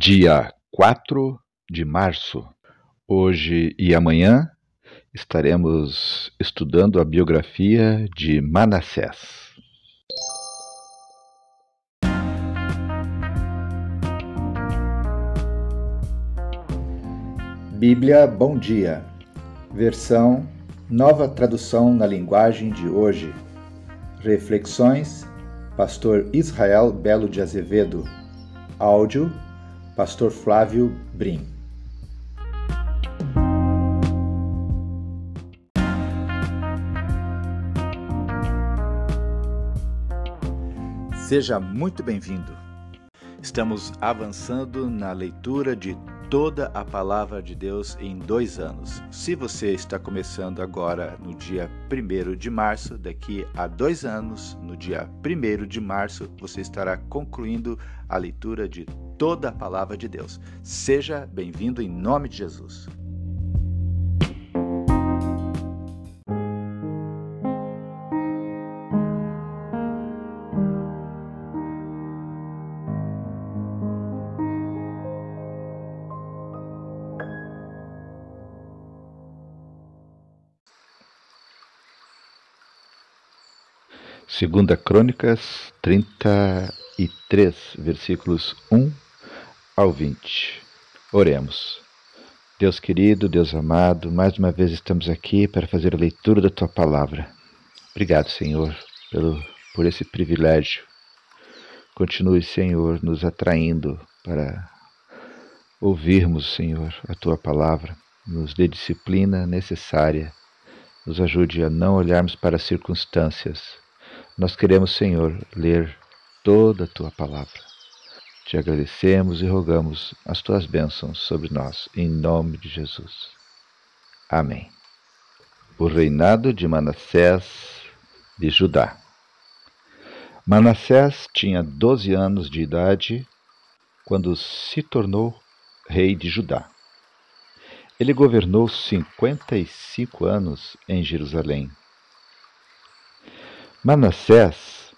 dia 4 de março. Hoje e amanhã estaremos estudando a biografia de Manassés. Bíblia Bom Dia, versão Nova Tradução na Linguagem de Hoje. Reflexões, Pastor Israel Belo de Azevedo. Áudio, Pastor Flávio Brim. Seja muito bem-vindo. Estamos avançando na leitura de toda a palavra de Deus em dois anos. Se você está começando agora no dia 1 de março, daqui a dois anos, no dia 1 de março, você estará concluindo a leitura de toda a palavra de Deus. Seja bem-vindo em nome de Jesus. Segunda Crônicas 33, versículos 1 ao 20. Oremos. Deus querido, Deus amado, mais uma vez estamos aqui para fazer a leitura da tua palavra. Obrigado, Senhor, pelo, por esse privilégio. Continue, Senhor, nos atraindo para ouvirmos, Senhor, a tua palavra. Nos dê disciplina necessária. Nos ajude a não olharmos para as circunstâncias, nós queremos, Senhor, ler toda a tua palavra. Te agradecemos e rogamos as tuas bênçãos sobre nós, em nome de Jesus. Amém. O reinado de Manassés de Judá. Manassés tinha doze anos de idade quando se tornou rei de Judá. Ele governou cinquenta e cinco anos em Jerusalém Manassés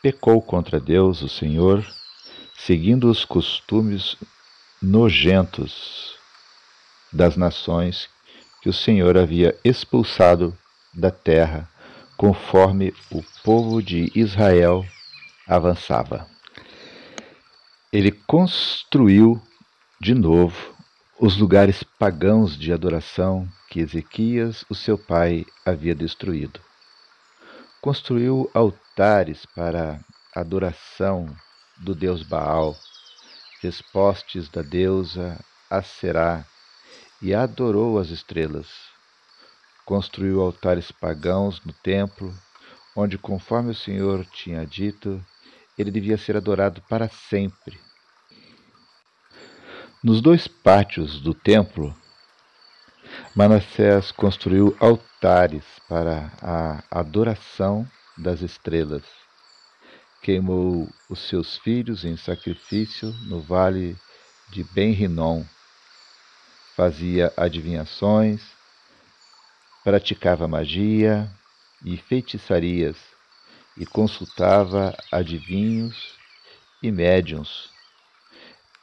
pecou contra Deus, o Senhor, seguindo os costumes nojentos das nações que o Senhor havia expulsado da terra, conforme o povo de Israel avançava. Ele construiu de novo os lugares pagãos de adoração que Ezequias, o seu pai, havia destruído construiu altares para adoração do deus Baal, fez postes da deusa Aserá e adorou as estrelas. Construiu altares pagãos no templo, onde, conforme o Senhor tinha dito, ele devia ser adorado para sempre. Nos dois pátios do templo, Manassés construiu altares para a adoração das estrelas. Queimou os seus filhos em sacrifício no vale de Ben-Rinom. Fazia adivinhações, praticava magia e feitiçarias e consultava adivinhos e médiuns.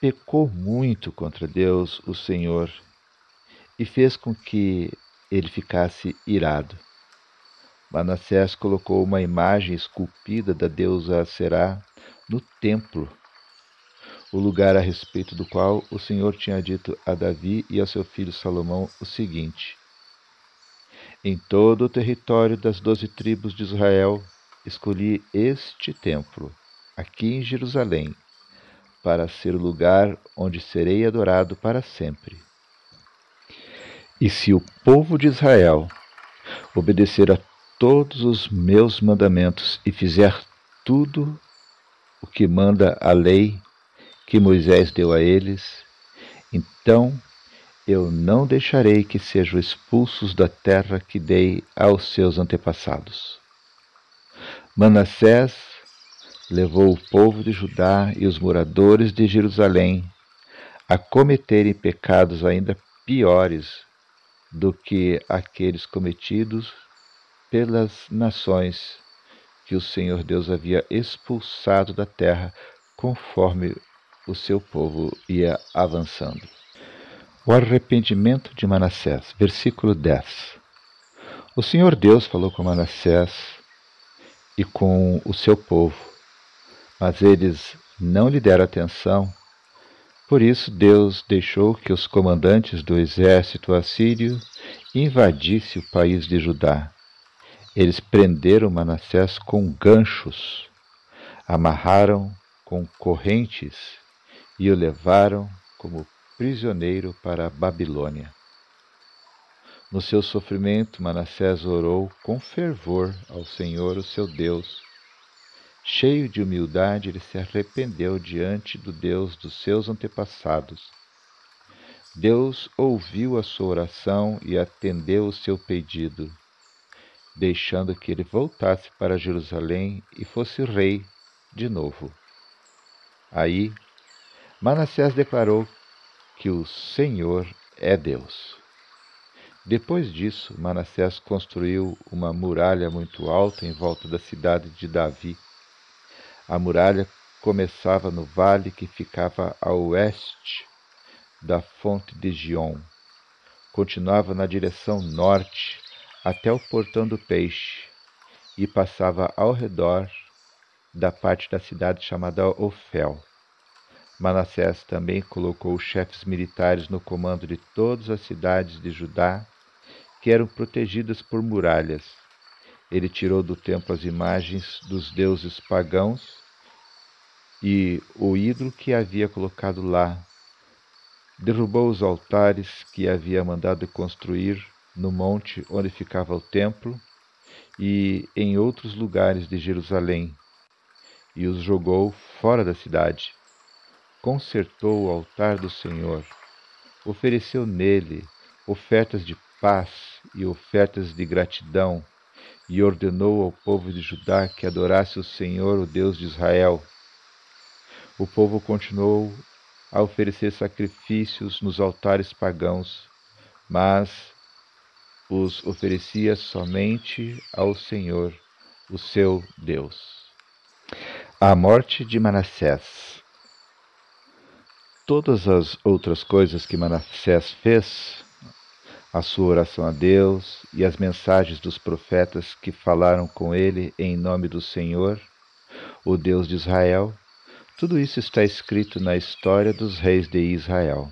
Pecou muito contra Deus, o Senhor, e fez com que ele ficasse irado. Manassés colocou uma imagem esculpida da deusa Será no templo, o lugar a respeito do qual o Senhor tinha dito a Davi e ao seu filho Salomão o seguinte: Em todo o território das doze tribos de Israel, escolhi este templo, aqui em Jerusalém, para ser o lugar onde serei adorado para sempre. E se o povo de Israel obedecer a todos os meus mandamentos e fizer tudo o que manda a lei que Moisés deu a eles, então eu não deixarei que sejam expulsos da terra que dei aos seus antepassados. Manassés levou o povo de Judá e os moradores de Jerusalém a cometerem pecados ainda piores do que aqueles cometidos pelas nações que o Senhor Deus havia expulsado da terra, conforme o seu povo ia avançando. O arrependimento de Manassés, versículo 10. O Senhor Deus falou com Manassés e com o seu povo, mas eles não lhe deram atenção. Por isso Deus deixou que os comandantes do exército assírio invadissem o país de Judá. Eles prenderam Manassés com ganchos, amarraram com correntes e o levaram como prisioneiro para a Babilônia. No seu sofrimento, Manassés orou com fervor ao Senhor, o seu Deus. Cheio de humildade, ele se arrependeu diante do Deus dos seus antepassados. Deus ouviu a sua oração e atendeu o seu pedido, deixando que ele voltasse para Jerusalém e fosse rei de novo. Aí, Manassés declarou que o Senhor é Deus. Depois disso, Manassés construiu uma muralha muito alta em volta da cidade de Davi. A muralha começava no vale que ficava a oeste da fonte de Gion. Continuava na direção norte até o portão do peixe e passava ao redor da parte da cidade chamada Ofel. Manassés também colocou chefes militares no comando de todas as cidades de Judá, que eram protegidas por muralhas. Ele tirou do templo as imagens dos deuses pagãos e o ídolo que havia colocado lá. Derrubou os altares que havia mandado construir no monte onde ficava o templo e em outros lugares de Jerusalém, e os jogou fora da cidade consertou o altar do Senhor, ofereceu nele ofertas de paz e ofertas de gratidão, e ordenou ao povo de Judá que adorasse o Senhor, o Deus de Israel. O povo continuou a oferecer sacrifícios nos altares pagãos, mas os oferecia somente ao Senhor, o seu Deus. A morte de Manassés todas as outras coisas que Manassés fez, a sua oração a Deus e as mensagens dos profetas que falaram com ele em nome do Senhor, o Deus de Israel, tudo isso está escrito na história dos reis de Israel.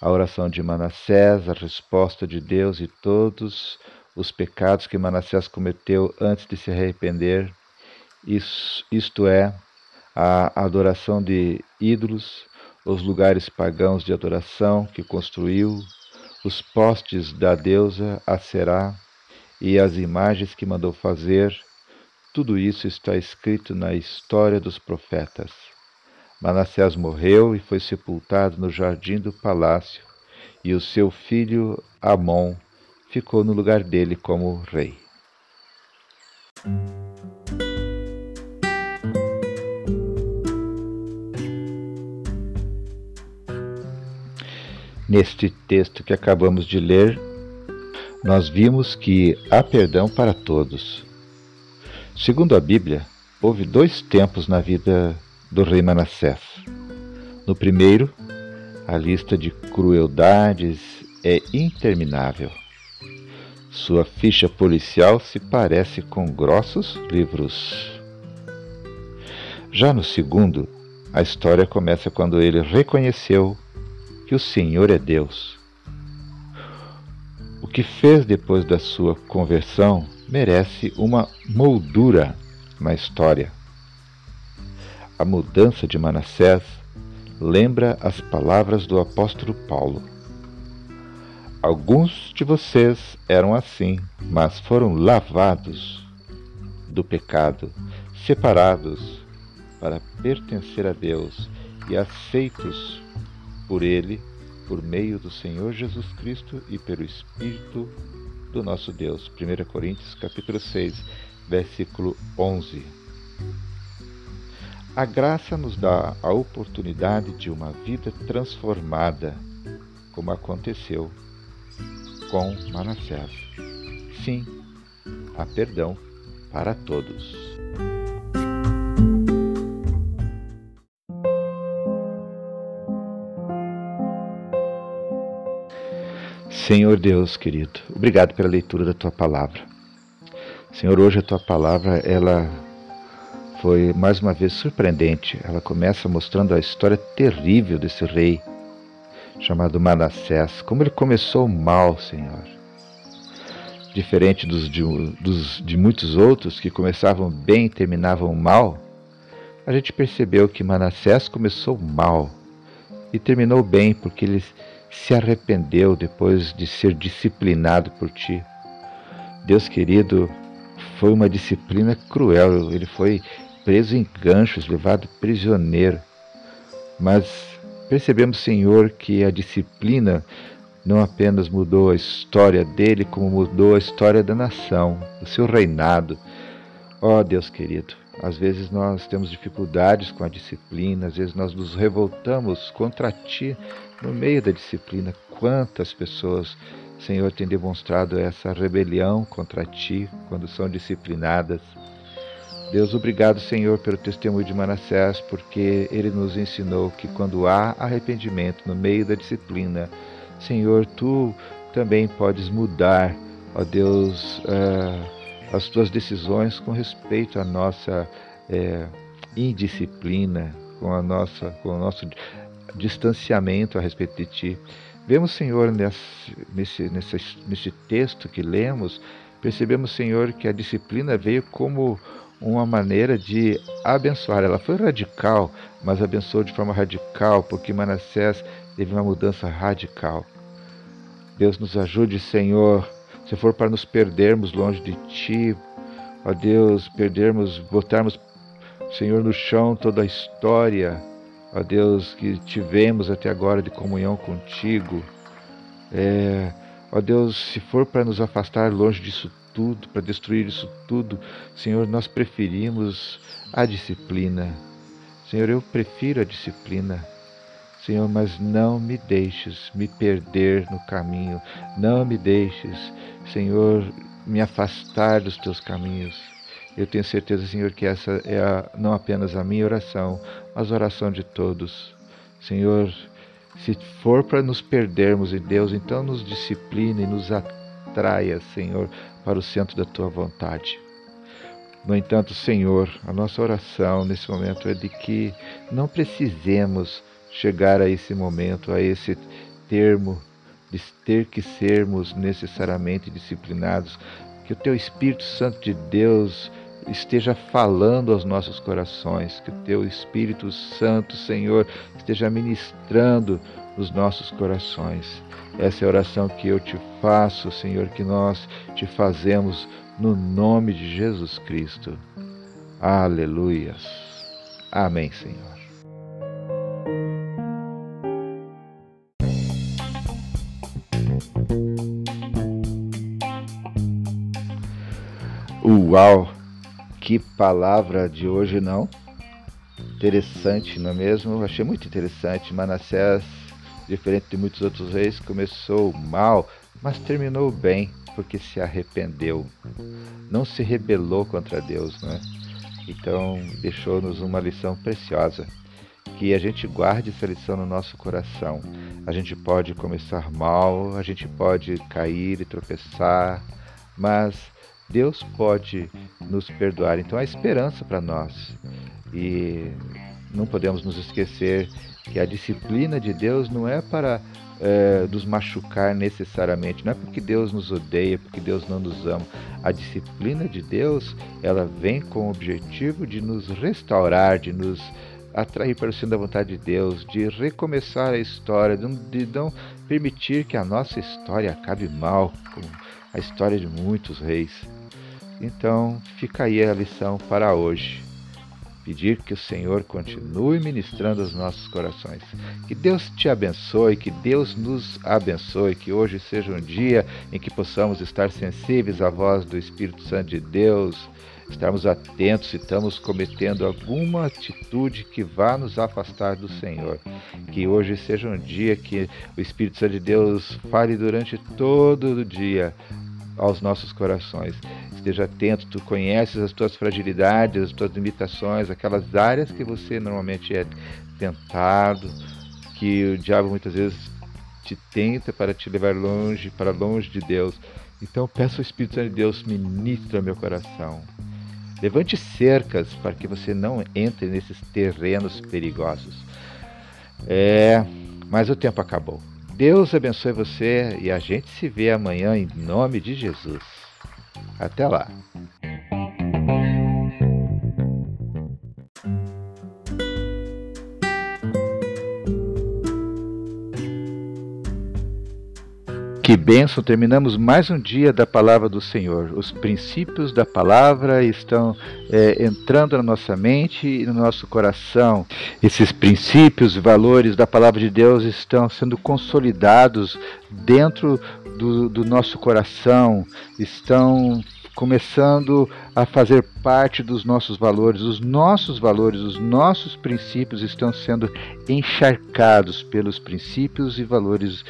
A oração de Manassés, a resposta de Deus e todos os pecados que Manassés cometeu antes de se arrepender, isto é, a adoração de ídolos, os lugares pagãos de adoração que construiu, os postes da deusa Aserá e as imagens que mandou fazer, tudo isso está escrito na história dos profetas. Manassés morreu e foi sepultado no jardim do palácio, e o seu filho Amon ficou no lugar dele como rei. Neste texto que acabamos de ler, nós vimos que há perdão para todos. Segundo a Bíblia, houve dois tempos na vida do rei Manassés. No primeiro, a lista de crueldades é interminável. Sua ficha policial se parece com grossos livros. Já no segundo, a história começa quando ele reconheceu que o Senhor é Deus. O que fez depois da sua conversão merece uma moldura na história. A mudança de Manassés lembra as palavras do apóstolo Paulo. Alguns de vocês eram assim, mas foram lavados do pecado, separados para pertencer a Deus e aceitos por Ele, por meio do Senhor Jesus Cristo e pelo Espírito do nosso Deus. 1 Coríntios capítulo 6, versículo 11. A graça nos dá a oportunidade de uma vida transformada, como aconteceu com Manassés. Sim, há perdão para todos. Senhor Deus querido, obrigado pela leitura da tua palavra. Senhor, hoje a tua palavra ela foi mais uma vez surpreendente. Ela começa mostrando a história terrível desse rei chamado Manassés, como ele começou mal, Senhor. Diferente dos de, dos, de muitos outros que começavam bem e terminavam mal, a gente percebeu que Manassés começou mal e terminou bem porque ele se arrependeu depois de ser disciplinado por ti. Deus querido, foi uma disciplina cruel, ele foi preso em ganchos, levado prisioneiro. Mas percebemos, Senhor, que a disciplina não apenas mudou a história dele, como mudou a história da nação, do seu reinado. Ó oh, Deus querido, às vezes nós temos dificuldades com a disciplina, às vezes nós nos revoltamos contra ti no meio da disciplina. Quantas pessoas, Senhor, têm demonstrado essa rebelião contra ti quando são disciplinadas? Deus, obrigado, Senhor, pelo testemunho de Manassés, porque ele nos ensinou que quando há arrependimento no meio da disciplina, Senhor, tu também podes mudar, ó Deus, uh, as tuas decisões com respeito à nossa é, indisciplina, com, a nossa, com o nosso distanciamento a respeito de Ti. Vemos, Senhor, nesse, nesse, nesse, texto que lemos, percebemos, Senhor, que a disciplina veio como uma maneira de abençoar. Ela foi radical, mas abençoou de forma radical, porque Manassés teve uma mudança radical. Deus nos ajude, Senhor, se for para nos perdermos longe de Ti, ó Deus, perdermos, botarmos, Senhor, no chão toda a história, ó Deus, que tivemos até agora de comunhão contigo. É, ó Deus, se for para nos afastar longe disso tudo, para destruir isso tudo, Senhor, nós preferimos a disciplina. Senhor, eu prefiro a disciplina. Senhor, mas não me deixes me perder no caminho, não me deixes, Senhor, me afastar dos teus caminhos. Eu tenho certeza, Senhor, que essa é a, não apenas a minha oração, mas a oração de todos. Senhor, se for para nos perdermos em Deus, então nos discipline e nos atraia, Senhor, para o centro da tua vontade. No entanto, Senhor, a nossa oração nesse momento é de que não precisemos chegar a esse momento, a esse termo de ter que sermos necessariamente disciplinados, que o teu Espírito Santo de Deus esteja falando aos nossos corações, que o teu Espírito Santo, Senhor, esteja ministrando nos nossos corações. Essa é a oração que eu te faço, Senhor, que nós te fazemos no nome de Jesus Cristo. Aleluias. Amém, Senhor. Uau! Que palavra de hoje, não? Interessante, não é mesmo? Achei muito interessante. Manassés, diferente de muitos outros reis, começou mal, mas terminou bem, porque se arrependeu. Não se rebelou contra Deus, não é? Então, deixou-nos uma lição preciosa. Que a gente guarde essa lição no nosso coração. A gente pode começar mal, a gente pode cair e tropeçar, mas Deus pode nos perdoar. Então há esperança para nós. E não podemos nos esquecer que a disciplina de Deus não é para é, nos machucar necessariamente, não é porque Deus nos odeia, porque Deus não nos ama. A disciplina de Deus, ela vem com o objetivo de nos restaurar, de nos atrair para o centro da vontade de Deus, de recomeçar a história, de não permitir que a nossa história acabe mal, como a história de muitos reis. Então, fica aí a lição para hoje. Pedir que o Senhor continue ministrando os nossos corações. Que Deus te abençoe, que Deus nos abençoe, que hoje seja um dia em que possamos estar sensíveis à voz do Espírito Santo de Deus, estarmos atentos se estamos cometendo alguma atitude que vá nos afastar do Senhor. Que hoje seja um dia que o Espírito Santo de Deus fale durante todo o dia aos nossos corações. Esteja atento, tu conheces as tuas fragilidades, as tuas limitações, aquelas áreas que você normalmente é tentado, que o diabo muitas vezes te tenta para te levar longe, para longe de Deus. Então peço ao Espírito Santo de Deus, ministra meu coração. Levante cercas para que você não entre nesses terrenos perigosos. É, mas o tempo acabou. Deus abençoe você e a gente se vê amanhã em nome de Jesus. Até lá. Que bênção! Terminamos mais um dia da palavra do Senhor. Os princípios da palavra estão é, entrando na nossa mente e no nosso coração. Esses princípios valores da palavra de Deus estão sendo consolidados dentro do, do nosso coração, estão começando a fazer parte dos nossos valores. Os nossos valores, os nossos princípios estão sendo encharcados pelos princípios e valores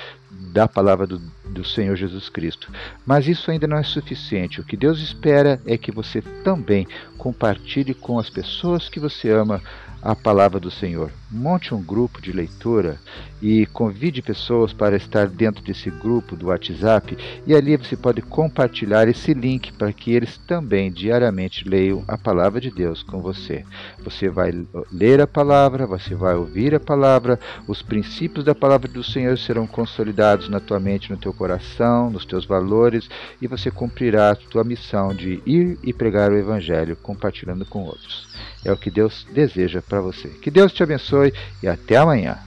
da palavra do, do Senhor Jesus Cristo. Mas isso ainda não é suficiente. O que Deus espera é que você também compartilhe com as pessoas que você ama a palavra do Senhor. Monte um grupo de leitura e convide pessoas para estar dentro desse grupo do WhatsApp e ali você pode compartilhar esse link para que eles também diariamente leiam a palavra de Deus com você. Você vai ler a palavra, você vai ouvir a palavra, os princípios da palavra do Senhor serão consolidados na tua mente, no teu coração, nos teus valores e você cumprirá a tua missão de ir e pregar o evangelho compartilhando com outros. É o que Deus deseja para você. Que Deus te abençoe e até amanhã.